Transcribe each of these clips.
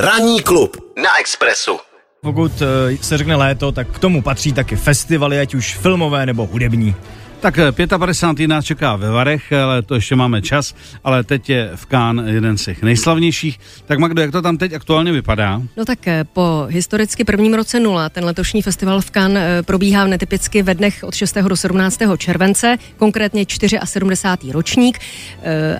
Ranní klub na Expressu. Pokud eh, se řekne léto, tak k tomu patří taky festivaly, ať už filmové nebo hudební. Tak 55. nás čeká ve Varech, ale to ještě máme čas, ale teď je v Kán jeden z těch nejslavnějších. Tak Magdo, jak to tam teď aktuálně vypadá? No tak eh, po historicky prvním roce nula ten letošní festival v Cannes eh, probíhá netypicky ve dnech od 6. do 17. července, konkrétně 74. ročník. Eh,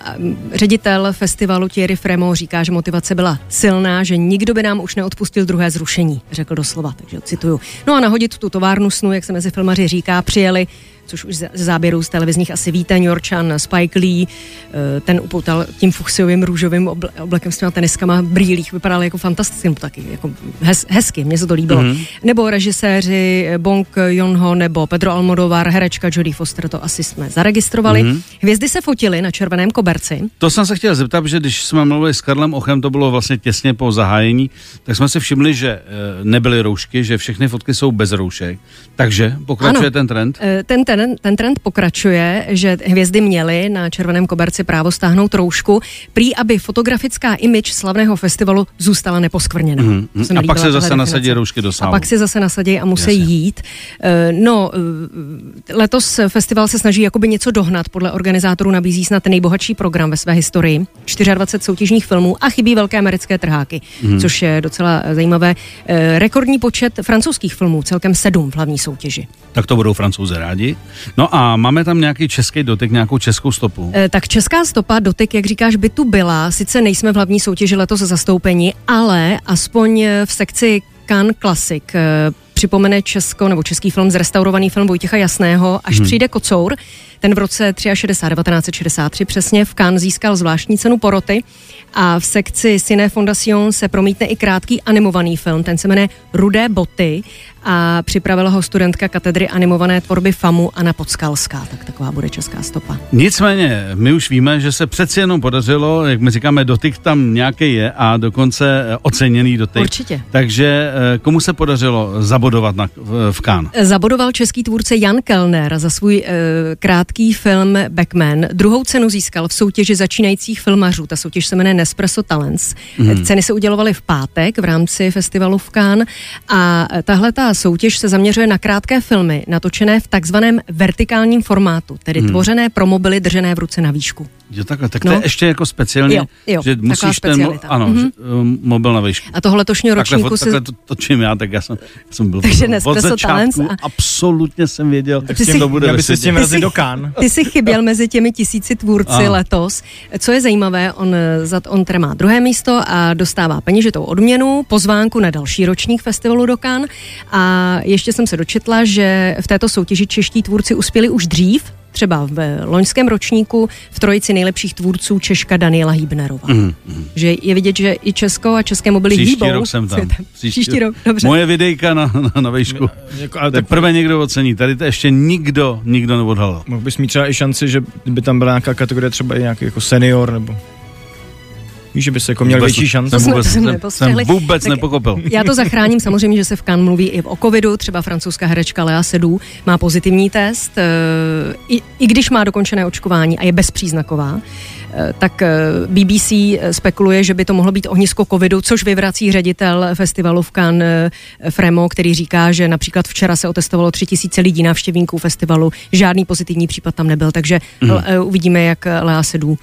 ředitel festivalu Thierry Fremo říká, že motivace byla silná, že nikdo by nám už neodpustil druhé zrušení, řekl doslova, takže cituju. No a nahodit tu továrnu snu, jak se mezi filmaři říká, přijeli což už z záběrů z televizních asi víte, New Yorkčan, Spike Lee, eh, ten upoutal tím fuchsiovým růžovým oblekem s těma teniskama brýlích, vypadal jako fantasticky, nebo taky jako hez, hezky, mně se to líbilo. Mm-hmm. Nebo režiséři eh, Bong Joon-ho nebo Pedro Almodovar, herečka Jodie Foster, to asi jsme zaregistrovali. Mm-hmm. Hvězdy se fotily na červeném koberci. To jsem se chtěl zeptat, že když jsme mluvili s Karlem Ochem, to bylo vlastně těsně po zahájení, tak jsme si všimli, že eh, nebyly roušky, že všechny fotky jsou bez roušek. Takže pokračuje ano, ten trend? Ten, ten ten, ten trend pokračuje, že hvězdy měly na červeném koberci právo stáhnout roušku, prý, aby fotografická image slavného festivalu zůstala neposkvrněna. Mm-hmm. A pak se zase nasadí roušky do sálu. A pak se zase nasadí a musí Jasně. jít. Uh, no, uh, letos festival se snaží jakoby něco dohnat. Podle organizátorů nabízí snad nejbohatší program ve své historii. 24 soutěžních filmů a chybí velké americké trháky, mm-hmm. což je docela zajímavé. Uh, rekordní počet francouzských filmů, celkem sedm v hlavní soutěži. Tak to budou francouze rádi. No a máme tam nějaký český dotyk, nějakou českou stopu? E, tak česká stopa, dotyk, jak říkáš, by tu byla. Sice nejsme v hlavní soutěži letos zastoupení, ale aspoň v sekci Cannes Classic e, připomene Česko nebo český film, zrestaurovaný film Vojtěcha Jasného, až hmm. přijde Kocour. Ten v roce 63, 1963 přesně v Cannes získal zvláštní cenu poroty a v sekci Cine Fondation se promítne i krátký animovaný film, ten se jmenuje Rudé boty a připravila ho studentka katedry animované tvorby FAMu Anna Podskalská, tak taková bude česká stopa. Nicméně, my už víme, že se přeci jenom podařilo, jak my říkáme, dotyk tam nějaký je a dokonce eh, oceněný dotyk. Určitě. Takže eh, komu se podařilo zabodovat na, v Kán? Zabodoval český tvůrce Jan Kellner za svůj uh, krátký film Backman. Druhou cenu získal v soutěži začínajících filmařů. Ta soutěž se jmenuje Nespresso Talents. Hmm. Ceny se udělovaly v pátek v rámci festivalu v Cannes a tahle ta soutěž se zaměřuje na krátké filmy natočené v takzvaném vertikálním formátu, tedy hmm. tvořené pro mobily držené v ruce na výšku. Jo, takhle, tak no. to je ještě jako speciálně, jo, jo, že musíš ten mo- ano, mm-hmm. že, um, mobil na výšku. A toho letošního ročníku takhle, si... Takhle to točím já, tak já jsem, já jsem byl Takže od začátku, a... absolutně jsem věděl, tak s tím to bude Já bych se s tím razit do Kán. Ty jsi chyběl mezi těmi tisíci tvůrci ano. letos. Co je zajímavé, on, on teda má druhé místo a dostává peněžitou odměnu, pozvánku na další ročník festivalu do Kán a ještě jsem se dočetla, že v této soutěži čeští tvůrci uspěli už dřív, třeba v loňském ročníku v trojici nejlepších tvůrců Češka Daniela Hýbnerova. Mm, mm. Že je vidět, že i Česko a české mobily Příští hýbou. rok jsem tam. Příští, Příští rok, dobře. Moje videjka na, na, na výšku. Jako, ale tak prvé někdo ocení, tady to ještě nikdo, nikdo neodhalil. Mohl bys mít třeba i šanci, že by tam byla nějaká kategorie třeba i nějaký jako senior nebo Víš, že by se jako měl větší šance? Jsem vůbec, jsem, jsem vůbec tak nepochopil. Já to zachrání samozřejmě, že se v Cannes mluví i o covidu. Třeba francouzská herečka Lea Sedou má pozitivní test, eh, i, i když má dokončené očkování a je bezpříznaková eh, tak eh, BBC spekuluje, že by to mohlo být ohnisko covidu, což vyvrací ředitel festivalu v Cannes Fremo, který říká, že například včera se otestovalo tři tisíce lidí návštěvníků festivalu, žádný pozitivní případ tam nebyl, takže mm. uvidíme, jak Lea Sedou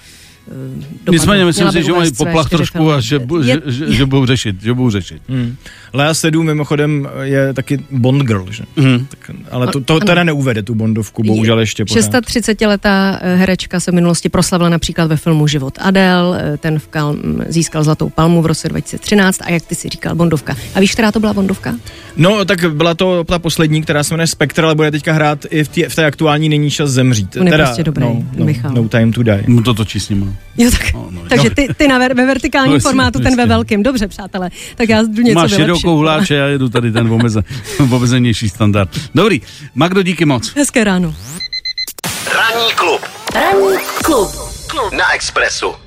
dopadne. Nicméně myslím si, že mají poplach trošku a že, že, že, že, budou řešit, že budou řešit. Hmm. Lea Sedu mimochodem je taky Bond girl, že? Hmm. Tak, ale to, to teda neuvede tu Bondovku, bohužel ještě pořád. 630-letá eh, herečka se v minulosti proslavila například ve filmu Život Adel, eh, ten v Kal získal Zlatou palmu v roce 2013 a jak ty si říkal, Bondovka. A víš, která to byla Bondovka? No, tak byla to ta poslední, která se jmenuje Spectre, ale bude teďka hrát i v, tě, v té aktuální Není čas zemřít. On je teda, prostě dobrý, no, no, Michal. No time to die. No to točí s ním. Jo, tak, no, no, takže ty, ty na, ve vertikálním no, formátu, ten ve velkým. Dobře, přátelé, tak já jdu něco Máš širokou hláče, já jedu tady ten omezen, omezenější standard. Dobrý, Magdo, díky moc. Hezké ráno. Ranní klub. Ranní klub. klub. Na Expressu.